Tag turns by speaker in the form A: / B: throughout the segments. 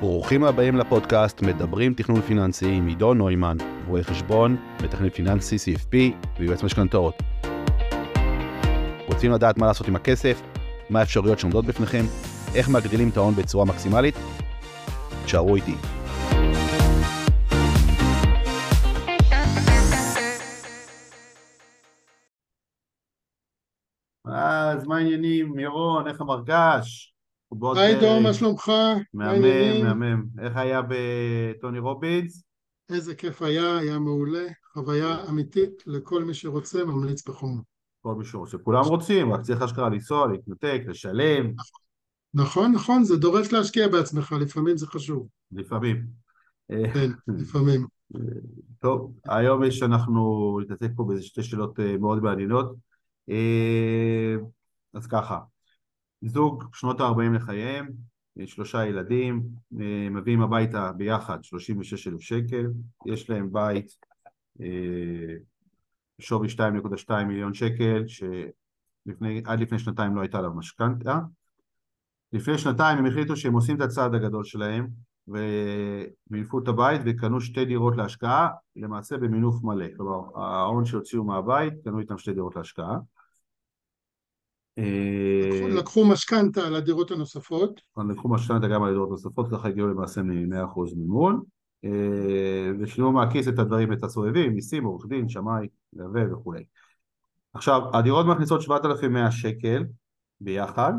A: ברוכים הבאים לפודקאסט מדברים תכנון פיננסי עם עידו נוימן, רואה חשבון, מתכנן פיננסי CFP ויועץ משכנתאות. רוצים לדעת מה לעשות עם הכסף, מה האפשרויות שעומדות בפניכם, איך מגדילים את ההון בצורה מקסימלית? תשארו איתי. אז מה העניינים, ירון, איך המרגש?
B: היי דור, מה שלומך?
A: מהמם, מהמם. איך היה בטוני רובינס?
B: איזה כיף היה, היה מעולה. חוויה אמיתית לכל מי שרוצה, ממליץ בחום.
A: כל מי שרוצה. כולם רוצים, רק צריך אשכרה לנסוע, להתנתק, לשלם.
B: נכון, נכון, זה דורש להשקיע בעצמך, לפעמים זה חשוב.
A: לפעמים.
B: כן, לפעמים.
A: טוב, היום יש אנחנו נתעסק פה באיזה שתי שאלות אה, מאוד מעניינות. אה, אז ככה, זוג שנות ה-40 לחייהם, שלושה ילדים, אה, מביאים הביתה ביחד 36 אלף שקל, יש להם בית שווי 2.2 מיליון שקל, שעד לפני שנתיים לא הייתה עליו משכנתה. לפני שנתיים הם החליטו שהם עושים את הצעד הגדול שלהם ומינפו את הבית וקנו שתי דירות להשקעה, למעשה במינוף מלא. כלומר, ההון שהוציאו מהבית, קנו איתם שתי דירות להשקעה.
B: לקחו משכנתה על הדירות הנוספות.
A: לקחו משכנתה גם על הדירות הנוספות, ככה הגיעו למעשה מ-100% מימון. ושילמו מהכיס את הדברים, את הסובבים, מיסים, עורך דין, שמאי, מלווה וכולי. עכשיו, הדירות מכניסות 7,100 שקל ביחד,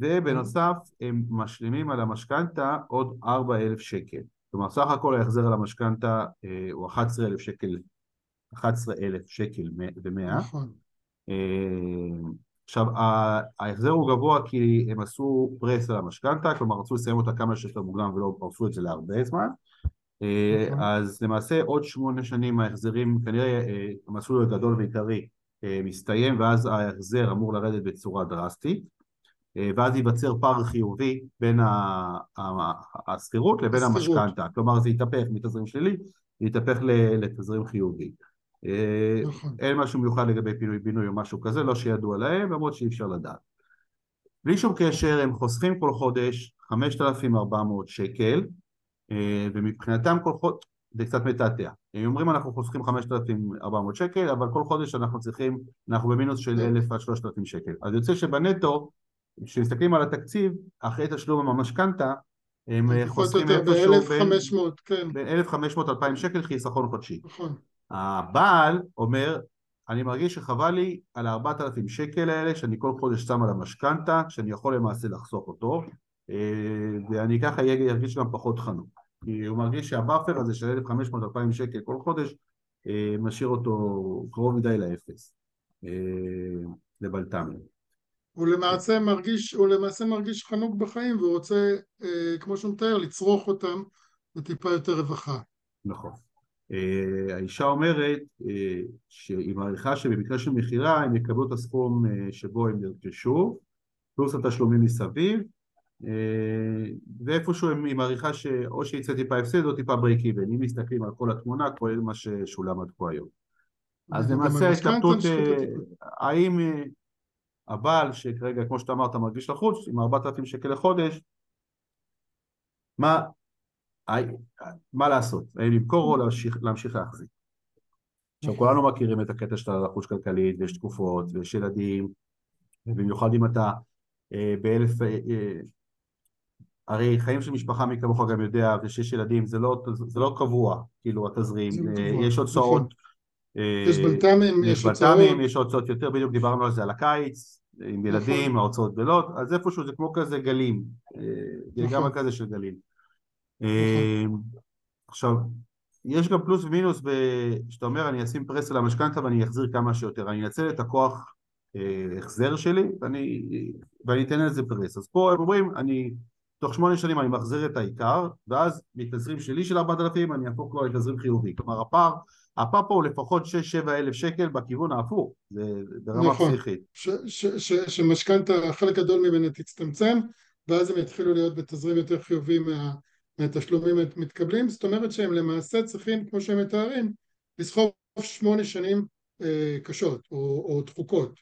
A: ובנוסף הם משלימים על המשכנתה עוד 4,000 שקל. כלומר, סך הכל ההחזר על המשכנתה הוא 11,000 שקל, 11,000 שקל ב-100.
B: נכון.
A: עכשיו, ההחזר הוא גבוה כי הם עשו פרס על המשכנתה, כלומר רצו לסיים אותה כמה שיותר מוקדם ולא פרסו את זה להרבה זמן. נכון. אז למעשה עוד שמונה שנים ההחזרים, כנראה המסלול הגדול ועיקרי מסתיים ואז ההחזר אמור לרדת בצורה דרסטית ואז ייווצר פער חיובי בין השכירות לבין המשכנתה, כלומר זה יתהפך מתזרים שלילי, יתהפך לתזרים חיובי. נכון. אין משהו מיוחד לגבי פינוי בינוי או משהו כזה, לא שידוע להם, למרות שאי אפשר לדעת. בלי שום קשר הם חוסכים כל חודש 5,400 שקל ומבחינתם כל חודש, זה קצת מתעתע, הם אומרים אנחנו חוסכים 5,400 שקל אבל כל חודש אנחנו צריכים, אנחנו במינוס של 1,000 עד 3,000 שקל. אז יוצא שבנטו, כשמסתכלים על התקציב, אחרי תשלום המשכנתה הם חוסכים איפשהו בין 1,500-2,000 שקל חיסכון חודשי.
B: נכון
A: הבעל אומר אני מרגיש שחבל לי על ה-4,000 שקל האלה שאני כל חודש שם על המשכנתה שאני יכול למעשה לחסוך אותו ואני ככה ארגיש גם פחות חנוק. כי הוא מרגיש שה buffer הזה של 1,500-2,000 שקל כל חודש משאיר אותו קרוב מדי לאפס לבלת"מים.
B: הוא למעשה מרגיש, הוא למעשה מרגיש חנוק בחיים והוא רוצה, כמו שהוא מתאר, לצרוך אותם בטיפה יותר רווחה.
A: נכון האישה אומרת שהיא מעריכה שבמקרה של מכירה הם יקבלו את הסכום שבו הם נרכשו פלוס התשלומים מסביב ואיפשהו היא מעריכה שאו שיצא טיפה הפסד או טיפה ברייק איבן אם מסתכלים על כל התמונה כולל מה ששולם עד כה היום. אז למעשה ההתלבטות האם הבעל שכרגע כמו שאתה אמרת מרגיש לחוץ עם 4,000 שקל לחודש מה מה לעשות, האם למכור או להמשיך, להמשיך להחזיק. עכשיו כולנו מכירים את הקטע של הלחוץ כלכלית ויש תקופות ויש ילדים ובמיוחד אם אתה אה, באלף, אה, אה, הרי חיים של משפחה מי כמוך גם יודע ושיש ילדים זה לא, זה לא קבוע כאילו התזרים,
B: לא
A: יש הוצאות,
B: נכון. יש בלת"מים,
A: יש הוצאות, יש הוצאות יותר, בדיוק דיברנו על זה על הקיץ עם ילדים, ההוצאות גדלות, אז איפשהו זה כמו כזה גלים, גם כזה של גלים עכשיו, יש גם פלוס ומינוס שאתה אומר אני אשים פרס על המשכנתה ואני אחזיר כמה שיותר, אני אנצל את הכוח החזר שלי ואני, ואני אתן לזה פרס, אז פה הם אומרים אני תוך שמונה שנים אני מחזיר את העיקר ואז מתזרים שלי של 4,000 אני אהפוך כבר לתזרים חיובי, כלומר הפער הפער פה הוא לפחות 6-7 אלף שקל בכיוון ההפוך, זה ברמה
B: נכון.
A: פסיכית.
B: שמשכנתה, חלק גדול ממנה תצטמצם, ואז הם יתחילו להיות בתזרים יותר חיובי מה, מהתשלומים המתקבלים, זאת אומרת שהם למעשה צריכים, כמו שהם מתארים, לסחוב שמונה שנים אה, קשות או, או דחוקות,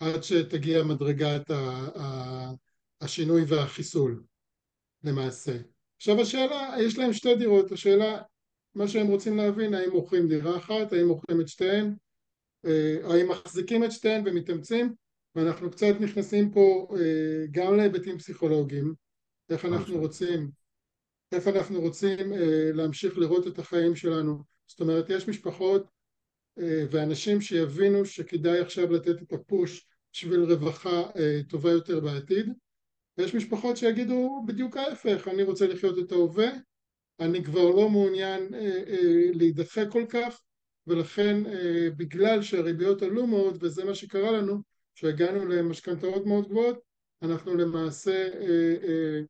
B: עד שתגיע מדרגת ה, ה, השינוי והחיסול למעשה. עכשיו השאלה, יש להם שתי דירות, השאלה, מה שהם רוצים להבין, האם מוכרים דירה אחת, האם מוכרים את שתיהן, אה, האם מחזיקים את שתיהן ומתאמצים, ואנחנו קצת נכנסים פה אה, גם להיבטים פסיכולוגיים, איך אנחנו רוצים, איך אנחנו רוצים אה, להמשיך לראות את החיים שלנו, זאת אומרת יש משפחות ואנשים שיבינו שכדאי עכשיו לתת את הפוש בשביל רווחה טובה יותר בעתיד ויש משפחות שיגידו בדיוק ההפך, אני רוצה לחיות את ההווה, אני כבר לא מעוניין אה, אה, להידחה כל כך, ולכן אה, בגלל שהריביות עלו מאוד, וזה מה שקרה לנו, שהגענו למשכנתאות מאוד גבוהות, אנחנו למעשה אה, אה,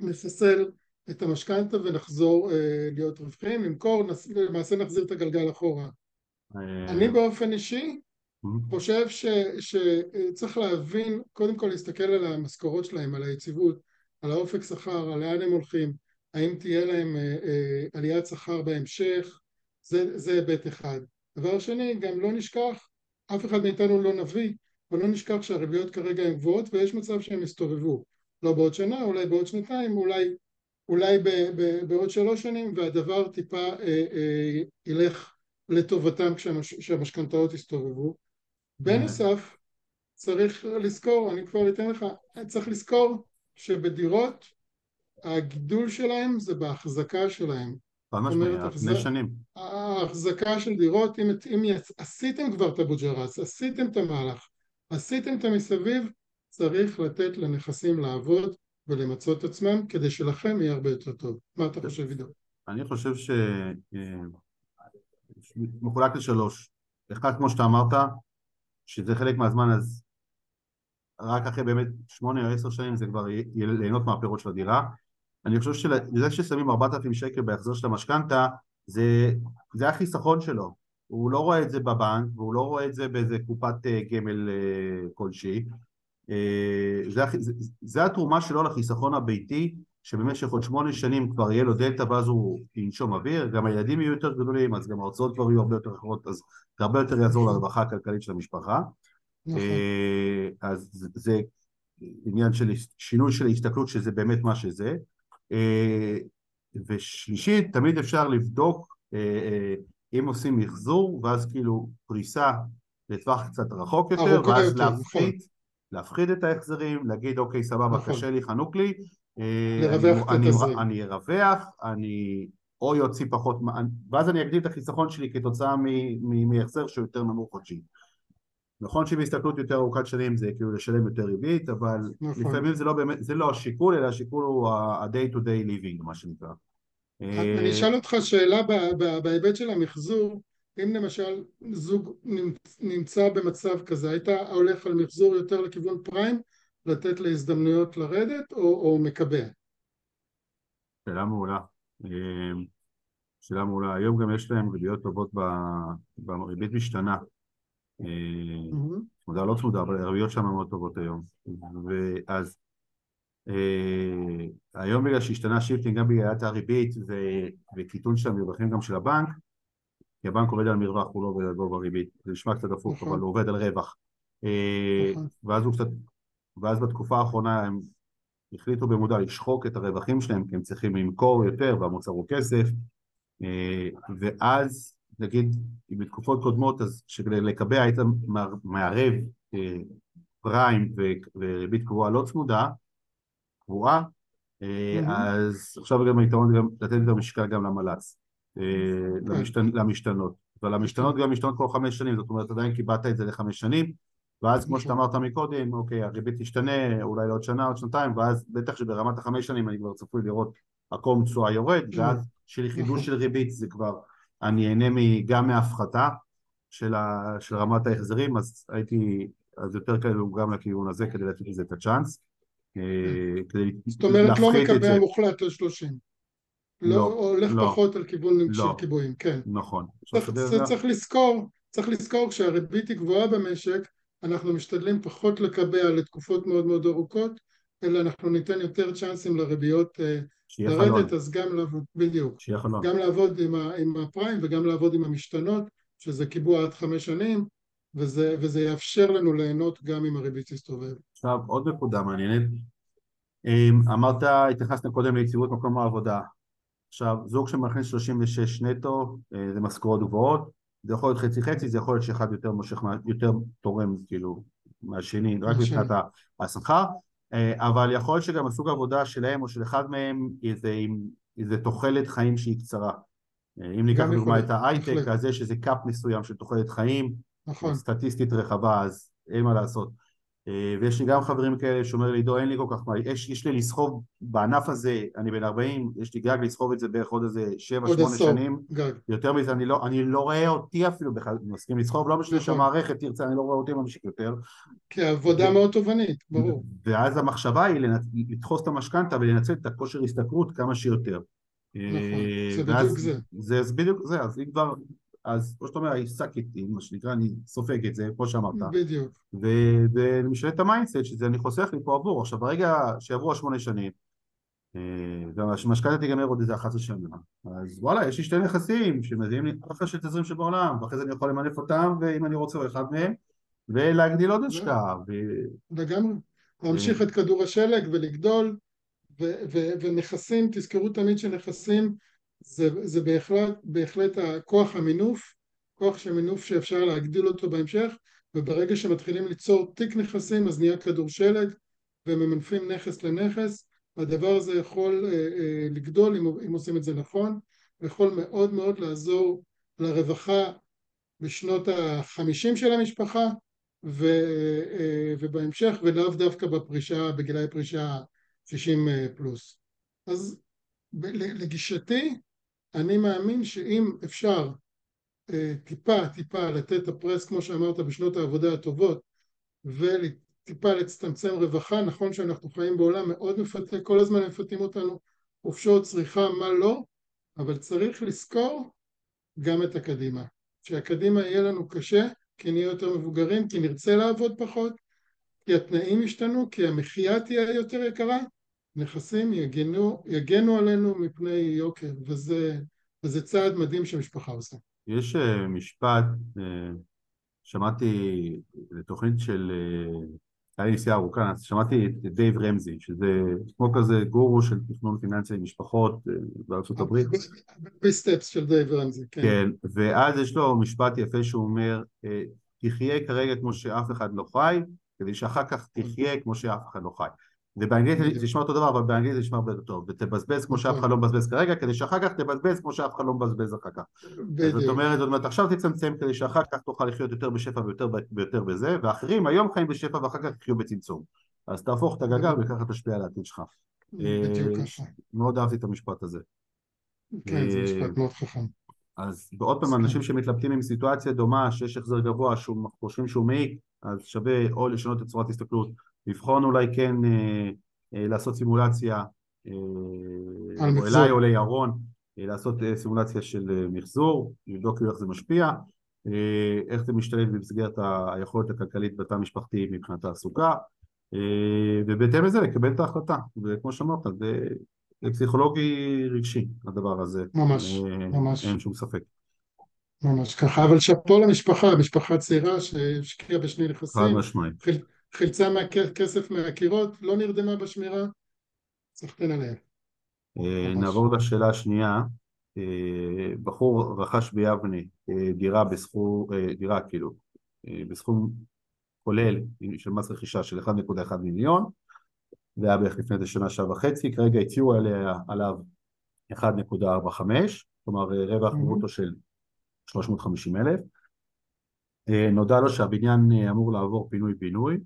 B: נחסל את המשכנתה ונחזור אה, להיות רווחים, נמכור, למעשה נחזיר את הגלגל אחורה. אה... אני באופן אישי חושב שצריך להבין, קודם כל להסתכל על המשכורות שלהם, על היציבות, על האופק שכר, על לאן הם הולכים, האם תהיה להם אה, אה, עליית שכר בהמשך, זה היבט אחד. דבר שני, גם לא נשכח, אף אחד מאיתנו לא נביא, אבל לא נשכח שהריביות כרגע הן גבוהות ויש מצב שהן יסתובבו. לא בעוד שנה, אולי בעוד שנתיים, אולי, אולי ב, ב, בעוד שלוש שנים, והדבר טיפה אה, אה, ילך לטובתם כשהמשכנתאות יסתובבו. בנוסף צריך לזכור, אני כבר אתן לך, צריך לזכור שבדירות הגידול שלהם זה בהחזקה שלהם.
A: חד משמעית, על פני שנים.
B: ההחזקה של דירות, אם, אם עשיתם כבר את אבו ג'רס, עשיתם את המהלך, עשיתם את המסביב, צריך לתת לנכסים לעבוד ולמצות את עצמם כדי שלכם יהיה הרבה יותר טוב. מה אתה חושב עידו?
A: אני חושב ש... אה, מחולק לשלוש. אחד, כמו שאתה אמרת, שזה חלק מהזמן אז רק אחרי באמת שמונה או עשר שנים זה כבר יהיה ליהנות מהפירות של הדירה אני חושב שזה ששמים ארבעת אלפים שקל בהחזר של המשכנתה זה, זה החיסכון שלו הוא לא רואה את זה בבנק והוא לא רואה את זה באיזה קופת אה, גמל אה, כלשהי זה, זה, זה התרומה שלו לחיסכון הביתי שבמשך עוד שמונה שנים כבר יהיה לו דלתא ואז הוא ינשום אוויר, גם הילדים יהיו יותר גדולים, אז גם ההוצאות כבר יהיו הרבה יותר אחרות, אז זה הרבה יותר יעזור לרווחה הכלכלית של המשפחה. נכון. אה, אז זה עניין של שינוי של ההסתכלות שזה באמת מה שזה. אה, ושלישית, תמיד אפשר לבדוק אה, אם עושים מחזור, ואז כאילו פריסה לטווח קצת רחוק יותר, ואז נכון. להפחית, להפחית את ההחזרים, להגיד אוקיי סבבה נכון. קשה לי, חנוק לי,
B: את התזרים.
A: אני ארווח, אני או יוציא פחות, ואז אני אגדיל את החיסכון שלי כתוצאה מהחזר שהוא יותר נמוך חודשי. נכון שבהסתכלות יותר ארוכת שנים זה כאילו לשלם יותר ריבית, אבל נכון. לפעמים זה לא באמת, זה לא השיקול, אלא השיקול הוא ה-day to day living, מה שנקרא.
B: אני אשאל אותך שאלה בהיבט של המחזור, אם למשל זוג נמצא במצב כזה, היית הולך על מחזור יותר לכיוון פריים, לתת להזדמנויות לרדת, או, או מקבע?
A: שאלה מעולה. אמ, שאלה מעולה. היום גם יש להם ריביות טובות בריבית משתנה. צמודה לא צמודה, אבל הריביות שם מאוד טובות היום. ואז אה, היום בגלל שהשתנה shifting גם בגלל הריבית וקיטון של המרווחים גם של הבנק, כי הבנק עובד על מרווח, הוא לא עובד על גובה ריבית, זה נשמע קצת הפוך, נכון. אבל הוא עובד על רווח. אה, נכון. ואז הוא קצת, ואז בתקופה האחרונה הם החליטו במודע לשחוק את הרווחים שלהם כי הם צריכים למכור יותר והמוצר הוא כסף אה, ואז נגיד בתקופות קודמות אז לקבע היית מערב אה, פריים וריבית קבועה לא צמודה קבועה. אז עכשיו גם היתרון גם לתת יותר משקל גם למל"צ. למשתנ... למשתנות. אבל המשתנות גם משתנות כל חמש שנים זאת אומרת עדיין קיבלת את זה לחמש שנים ואז כמו שאתה אמרת מקודם, אוקיי, הריבית תשתנה אולי לעוד שנה, עוד שנתיים, ואז בטח שברמת החמש שנים אני כבר צפוי לראות מקום תשואה יורד, ואז של חידוש של ריבית זה כבר, אני אהנה גם מההפחתה של, ה, של רמת ההחזרים, אז הייתי, אז יותר כאלו גם לכיוון הזה כדי לתת לזה את הצ'אנס.
B: אה, זאת אומרת לא מקבע מוחלט ל-30. לא, לא הולך לא, פחות על כיוון לא, של קיבועים, כן.
A: נכון.
B: צריך, צריך לזכור, צריך לזכור כשהריבית היא גבוהה במשק, אנחנו משתדלים פחות לקבע לתקופות מאוד מאוד ארוכות, אלא אנחנו ניתן יותר צ'אנסים לריביות אה, לרדת, אז גם לעבוד, בדיוק, גם לעבוד עם, ה, עם הפריים וגם לעבוד עם המשתנות, שזה קיבוע עד חמש שנים, וזה, וזה יאפשר לנו ליהנות גם אם הריבית תסתובב.
A: עכשיו עוד נקודה מעניינת, אמרת, התייחסנו קודם ליציבות מקום העבודה. עכשיו, זוג שמכניס 36 נטו, אה, זה משכורות גבוהות, זה יכול להיות חצי חצי, זה יכול להיות שאחד יותר מושך, יותר תורם כאילו מהשני, רק מבחינת השכר, אה, אבל יכול להיות שגם הסוג העבודה שלהם או של אחד מהם איזה, איזה תוחלת חיים שהיא קצרה. אה, אם ניקח לדוגמה את ההייטק, אז יש איזה קאפ מסוים של תוחלת חיים, נכון. סטטיסטית רחבה, אז אין מה לעשות. אה, ויש לי גם חברים כאלה שאומר לי, עידו, אין לי כל כך מה, יש, יש לי לסחוב בענף הזה, אני בן 40, יש לי גג לסחוב את זה בערך עוד איזה 7-8 שנים, גג. יותר מזה אני לא, אני לא רואה אותי אפילו בכלל מסכים לסחוב, לא משנה נכון. שהמערכת תרצה, אני לא רואה אותי ממשיך יותר.
B: כי העבודה ו... מאוד תובענית, ברור.
A: ואז המחשבה היא לנצ... לדחוס את המשכנתה ולנצל את הכושר השתכרות כמה שיותר.
B: נכון, אה, זה בדיוק. זה.
A: זה בדיוק זה, אז אם כבר אז כמו שאתה אומר, I suck it in, מה שנקרא, אני סופג את זה, כמו שאמרת.
B: בדיוק.
A: ואני משנה את ה mindset, שזה אני חוסך לי פה עבור. עכשיו, ברגע שיעברו השמונה שנים, והמשכנתה תיגמר עוד איזה 11 שנה, אז וואלה, יש לי שתי נכסים שמביאים לי אחלה של תזרים שבעולם, ואחרי זה אני יכול למנף אותם, ואם אני רוצה, אחד מהם, ולהגדיל עוד השקעה.
B: לגמרי. להמשיך את כדור השלג ולגדול, ונכסים, תזכרו תמיד שנכסים זה, זה בהחלט, בהחלט הכוח המינוף, כוח של מינוף שאפשר להגדיל אותו בהמשך וברגע שמתחילים ליצור תיק נכסים אז נהיה כדור שלג וממנפים נכס לנכס הדבר הזה יכול אה, אה, לגדול אם, אם עושים את זה נכון ויכול מאוד מאוד לעזור לרווחה בשנות החמישים של המשפחה ו, אה, ובהמשך ולאו דווקא בפרישה, בגילאי פרישה 60 אה, פלוס. אז לגישתי אני מאמין שאם אפשר אה, טיפה טיפה לתת את הפרס כמו שאמרת בשנות העבודה הטובות וטיפה להצטמצם רווחה, נכון שאנחנו חיים בעולם מאוד מפתה, כל הזמן מפתים אותנו חופשות, צריכה, מה לא, אבל צריך לזכור גם את הקדימה. שהקדימה יהיה לנו קשה, כי נהיה יותר מבוגרים, כי נרצה לעבוד פחות, כי התנאים ישתנו, כי המחיה תהיה יותר יקרה, נכסים יגנו, יגנו עלינו מפני יוקר, וזה, וזה צעד מדהים שמשפחה עושה.
A: יש uh, משפט, uh, שמעתי לתוכנית של, uh, היה לי נסיעה ארוכה, שמעתי את דייב רמזי, שזה כמו כזה גורו של תכנון פיננסי למשפחות בארצות הברית.
B: ב steps של דייב רמזי, כן.
A: כן, ואז יש לו משפט יפה שהוא אומר, תחיה כרגע כמו שאף אחד לא חי, כדי שאחר כך תחיה כמו שאף אחד לא חי. ובאנגלית זה נשמע אותו דבר, אבל באנגלית זה נשמע הרבה יותר טוב, ותבזבז כמו שאף אחד לא מבזבז כרגע, כדי שאחר כך תבזבז כמו שאף אחד לא מבזבז אחר כך. זאת אומרת, זאת אומרת, עכשיו תצמצם כדי שאחר כך תוכל לחיות יותר בשפע ויותר, בזה, ואחרים היום חיים בשפע ואחר כך יחיו בצמצום. אז תהפוך את הגלגל וככה תשפיע על העתיד שלך.
B: בדיוק אה, ככה.
A: מאוד אהבתי את המשפט הזה.
B: כן, זה אה, משפט מאוד חכם.
A: אז עוד פעם, אנשים שמתלבטים עם סיטואציה דומה, שיש החזר גבוה, חושבים שהוא מעיק, אז שווה או לשנות את צורת הסתכלות לבחון אולי כן אה, אה, לעשות סימולציה, אה, או אליי או לירון, אה, לעשות אה, סימולציה של אה, מחזור, לבדוק איך זה משפיע, אה, איך זה משתלב במסגרת היכולת הכלכלית בתא המשפחתי מבחינת תעסוקה, אה, ובהתאם לזה לקבל את ההחלטה, וכמו שאמרת, זה, זה פסיכולוגי רגשי הדבר הזה,
B: ממש, אה, ממש,
A: אין שום ספק.
B: ממש ככה, אבל שאפו למשפחה, משפחה צעירה שהשקיעה בשני נכסים.
A: חד משמעית.
B: חילצה כסף מהקירות, לא נרדמה בשמירה, סחטן עליה.
A: אה, נעבור לשאלה השנייה. אה, בחור רכש ביבנה אה, דירה בסכום, דירה כאילו, בסכום כולל של מס רכישה של 1.1 מיליון, זה היה בערך לפני איזה שנה, שעה וחצי, כרגע הציעו עליה, עליו 1.45, כלומר רווח ברוטו של 350 אלף. נודע לו שהבניין אמור לעבור פינוי-בינוי,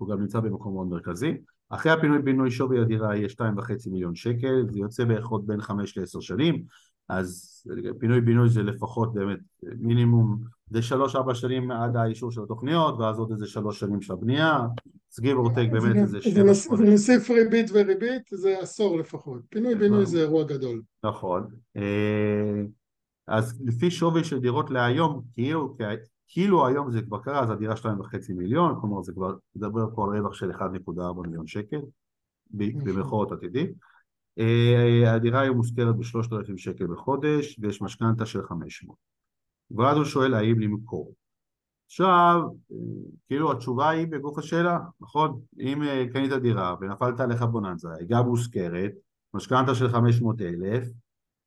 A: הוא גם נמצא במקום מאוד מרכזי. אחרי הפינוי בינוי שווי הדירה יהיה 2.5 מיליון שקל, זה יוצא בערך עוד בין 5 ל-10 שנים, אז פינוי בינוי זה לפחות באמת מינימום, זה 3-4 שנים עד האישור של התוכניות, ואז עוד איזה 3 שנים של הבנייה, אז גיב אורטק באמת איזה 7
B: ונוסיף ריבית וריבית, זה עשור לפחות, פינוי בינוי זה אירוע גדול.
A: נכון, אה, אז לפי שווי של דירות להיום, כאילו כאילו היום זה כבר קרה, אז הדירה שלהם וחצי מיליון, כלומר זה כבר מדבר פה על רווח של 1.4 מיליון שקל, במרכאות עתידי. אה, הדירה היום מושכרת ב-3,000 שקל בחודש, ויש משכנתה של 500. ואז הוא שואל האם למכור. עכשיו, כאילו התשובה היא בגוף השאלה, נכון? אם אה, קנית דירה ונפלת עליך בוננזה, היא גם מושכרת, משכנתה של 500 אלף,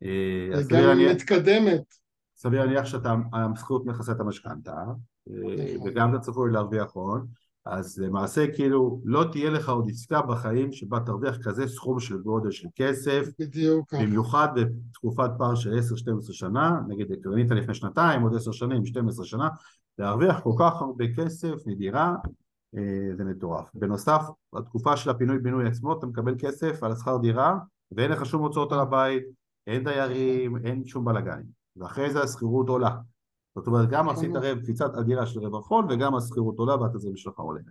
B: אה, וגם מתקדמת.
A: סביר להניח המשכורת מכסה את המשכנתה, אה, נכון. וגם אתה צפוי להרוויח הון, אז למעשה כאילו לא תהיה לך עוד עסקה בחיים שבה תרוויח כזה סכום של גודל של כסף
B: בדיוק
A: במיוחד בתקופת פער של 10-12 שנה נגיד קרנית לפני שנתיים עוד 10 שנים 12 שנה להרוויח כל כך הרבה כסף מדירה אה, זה מטורף. בנוסף בתקופה של הפינוי בינוי עצמו אתה מקבל כסף על השכר דירה ואין לך שום הוצאות על הבית אין דיירים אין שום בלאגנים ואחרי זה השכירות עולה. זאת אומרת, גם עשית רב קפיצת אדירה של רווח הון וגם השכירות עולה והתזרים שלך עולה.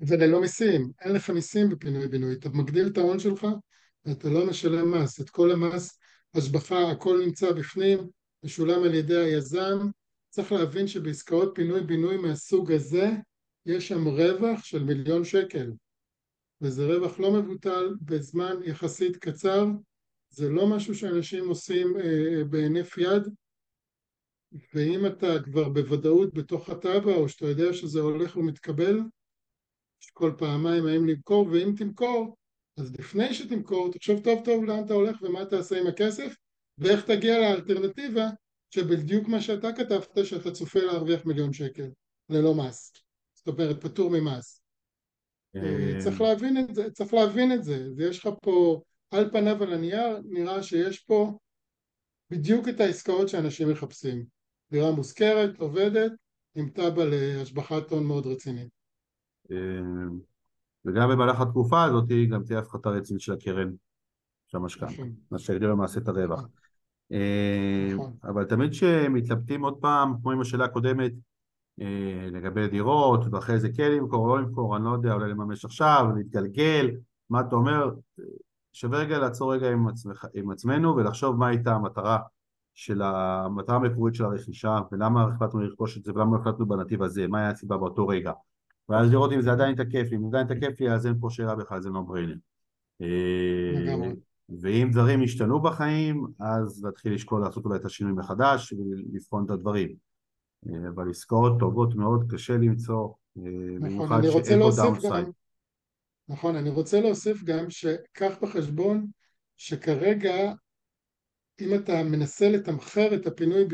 B: וללא מיסים, אין לך מיסים בפינוי בינוי, אתה מגדיל את ההון שלך ואתה לא משלם מס, את כל המס, השבחה, הכל נמצא בפנים, משולם על ידי היזם, צריך להבין שבעסקאות פינוי בינוי מהסוג הזה יש שם רווח של מיליון שקל. וזה רווח לא מבוטל בזמן יחסית קצר, זה לא משהו שאנשים עושים אה, בהינף יד? ואם אתה כבר בוודאות בתוך הטאבה או שאתה יודע שזה הולך ומתקבל, כל פעמיים האם למכור, ואם תמכור, אז לפני שתמכור תחשוב טוב טוב לאן אתה הולך ומה תעשה עם הכסף ואיך תגיע לאלטרנטיבה שבדיוק מה שאתה כתבת שאתה צופה להרוויח מיליון שקל ללא מס, זאת אומרת פטור ממס. אה, צריך להבין את זה, צריך להבין את זה, ויש לך פה על פניו על הנייר נראה שיש פה בדיוק את העסקאות שאנשים מחפשים דירה מושכרת, עובדת, עם תב"ע להשבחת הון מאוד רצינית.
A: וגם במהלך התקופה הזאת גם תהיה הפחתה רצינית של הקרן של המשכנתה, נכון. מה שיגדיר למעשה את הרווח. נכון. אה, נכון. אבל תמיד כשמתלבטים עוד פעם, כמו עם השאלה הקודמת, אה, לגבי דירות, ואחרי זה כן למכור או לא למכור, אני לא יודע, אולי לממש עכשיו, להתגלגל, מה אתה אומר, שווה רגע לעצור רגע עם, עצמך, עם עצמנו ולחשוב מה הייתה המטרה של המטרה המקורית של הרכישה ולמה החלטנו לרכוש את זה ולמה החלטנו בנתיב הזה, מה היה הסיבה באותו רגע. ואז לראות אם זה עדיין תקף לי, אם זה עדיין תקף לי אז אין פה שאלה בכלל, זה לא בריילי ואם דברים ישתנו בחיים אז להתחיל לשקול לעשות אולי את השינוי מחדש ולבחון את הדברים. אה, אבל עסקאות טובות מאוד קשה למצוא
B: אה, נכון, אני רוצה להוסיף גם נכון, אני רוצה להוסיף גם שקח בחשבון שכרגע אם אתה מנסה לתמחר את הפינוי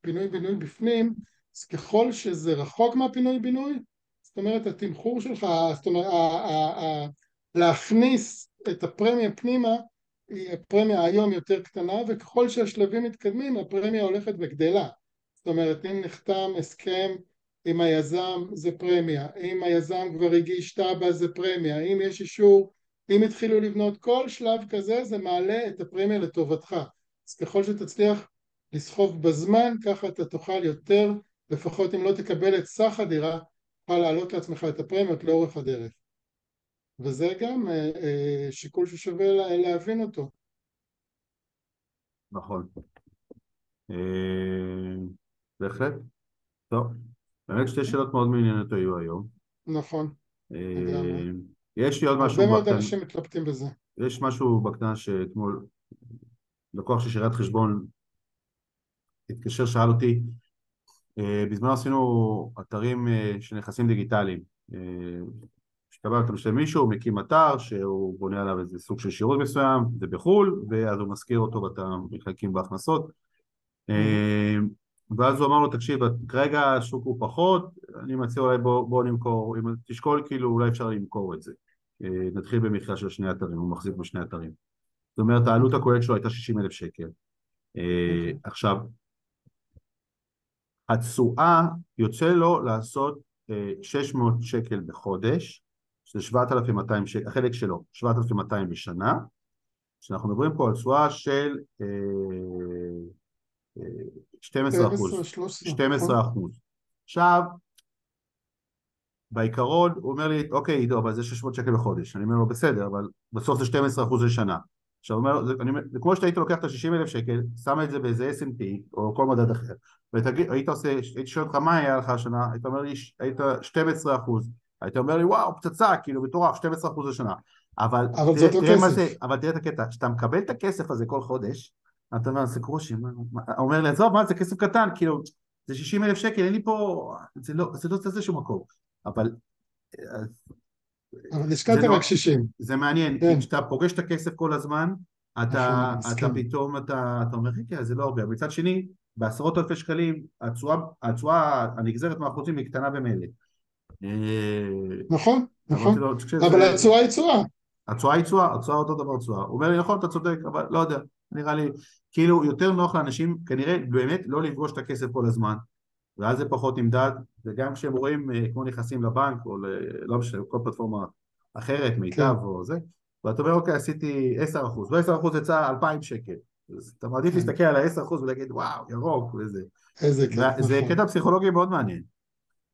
B: פינוי בינוי בפנים אז ככל שזה רחוק מהפינוי בינוי זאת אומרת התמחור שלך, זאת אומרת להכניס את הפרמיה פנימה הפרמיה היום יותר קטנה וככל שהשלבים מתקדמים הפרמיה הולכת וגדלה. זאת אומרת אם נחתם הסכם עם היזם זה פרמיה, אם היזם כבר הגיש תב"ע זה פרמיה, אם יש אישור, אם התחילו לבנות כל שלב כזה זה מעלה את הפרמיה לטובתך. אז ככל שתצליח לסחוב בזמן ככה אתה תוכל יותר לפחות אם לא תקבל את סך הדירה תוכל להעלות לעצמך את הפרמיות לאורך הדרך. וזה גם אה, אה, שיקול ששווה להבין אותו.
A: נכון. אה, בהחלט. טוב באמת שתי שאלות מאוד מעניינות היו היום
B: נכון
A: יש לי עוד משהו
B: הרבה מאוד אנשים מתלבטים בזה
A: יש משהו בקטנה שאתמול לקוח של שירת חשבון התקשר, שאל אותי, אה, בזמן עשינו אתרים אה, של נכסים דיגיטליים. אה, כשאתה אתה משלם מישהו, הוא מקים אתר שהוא בונה עליו איזה סוג של שירות מסוים, זה בחו"ל, ואז הוא משכיר אותו ואתה מחלקים בהכנסות. ואז הוא אמר לו, תקשיב, כרגע השוק הוא פחות, אני מציע אולי בוא, בוא נמכור, אם תשקול כאילו אולי אפשר למכור את זה. נתחיל במכירה של שני אתרים, הוא מחזיק בשני אתרים. זאת אומרת העלות הכוללת שלו הייתה 60 אלף שקל. אה, אוקיי. עכשיו, התשואה יוצא לו לעשות 600 אה, שקל בחודש, שזה 7,200 שקל, החלק שלו, 7,200 בשנה, שאנחנו מדברים פה על תשואה של 12 אה, אחוז, 12 נכון. אחוז. עכשיו, בעיקרון הוא אומר לי, אוקיי עידו, אבל זה 600 שקל בחודש, אני אומר לו בסדר, אבל בסוף זה 12 אחוז לשנה. עכשיו אומר, זה, אני, זה כמו שהיית לוקח את ה-60 אלף שקל, שם את זה באיזה S&P או כל מדד אחר, והיית עושה, הייתי שואל אותך מה היה לך השנה, היית אומר לי, היית 12 אחוז, היית אומר לי וואו פצצה, כאילו מטורף, 12 אחוז לשנה, אבל,
B: אבל תראה, תראה מה זה,
A: אבל תראה את הקטע, כשאתה מקבל את הכסף הזה כל חודש, אתה אומר, זה קרושי, הוא אומר לי, עזוב, מה זה כסף קטן, כאילו, זה 60 אלף שקל, אין לי פה, זה לא, זה לא זז לשום מקום, אבל...
B: אבל השקעת רק 60.
A: זה מעניין,
B: כן.
A: כשאתה פוגש את הכסף כל הזמן, אתה,
B: נכון,
A: אתה. פתאום, אתה, אתה אומר, רגע, זה לא הרבה, מצד שני, בעשרות אלפי שקלים, התשואה, התשואה הנגזרת מהחוצים היא קטנה במילא. אה,
B: נכון, נכון.
A: אמרתי לו, "תקשיב,
B: אבל
A: זה-
B: התשואה היא תשואה.
A: התשואה היא תשואה, התשואה אותו דבר תשואה. הוא אומר לי, נכון, אתה צודק, אבל לא יודע, נראה לי, כאילו יותר נוח לאנשים כנראה באמת לא לפגוש את הכסף כל הזמן, ואז זה פחות נמדד, וגם כשהם רואים אה, כמו נכנסים לבנק, או ל... לא משנה, כל פלטפורמה אחרת, מיטב
B: כן.
A: או זה, ואתה אומר, אוקיי, עשיתי 10%, ו-10% יצא 2,000 שקל. אז אתה מעדיף
B: כן.
A: להסתכל על ה-10% ולהגיד, וואו, ירוק, וזה.
B: איזה כיף,
A: זה
B: נכון.
A: קטע פסיכולוגי מאוד מעניין.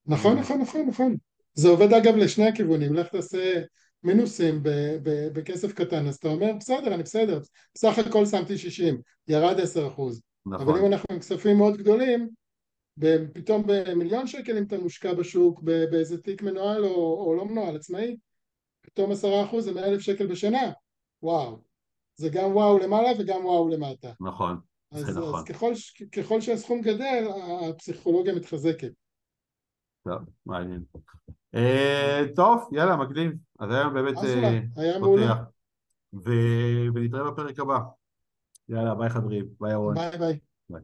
B: נכון, נכון, נכון, נכון. זה עובד אגב לשני הכיוונים, לך תעשה מינוסים בכסף קטן, אז אתה אומר, בסדר, אני בסדר, בסך הכל שמתי 60, ירד 10 אחוז. אבל אם
A: נכון,
B: אנחנו עם כספים מאוד גדולים, פתאום במיליון שקל אם אתה מושקע בשוק, באיזה תיק מנוהל או, או לא מנוהל, עצמאי, פתאום 10 אחוז זה 100 אלף שקל בשנה, וואו. זה גם וואו למעלה וגם וואו למטה.
A: נכון,
B: אז,
A: זה נכון.
B: אז ככל, ככל שהסכום גדל, הפסיכולוגיה מתחזקת.
A: טוב, מעניין. אה, טוב, יאללה, מגניב. אז היום באמת אה. פותח. ונתראה בפרק הבא. יאללה, ביי חברים,
B: ביי ביי.
A: ביי.
B: ביי.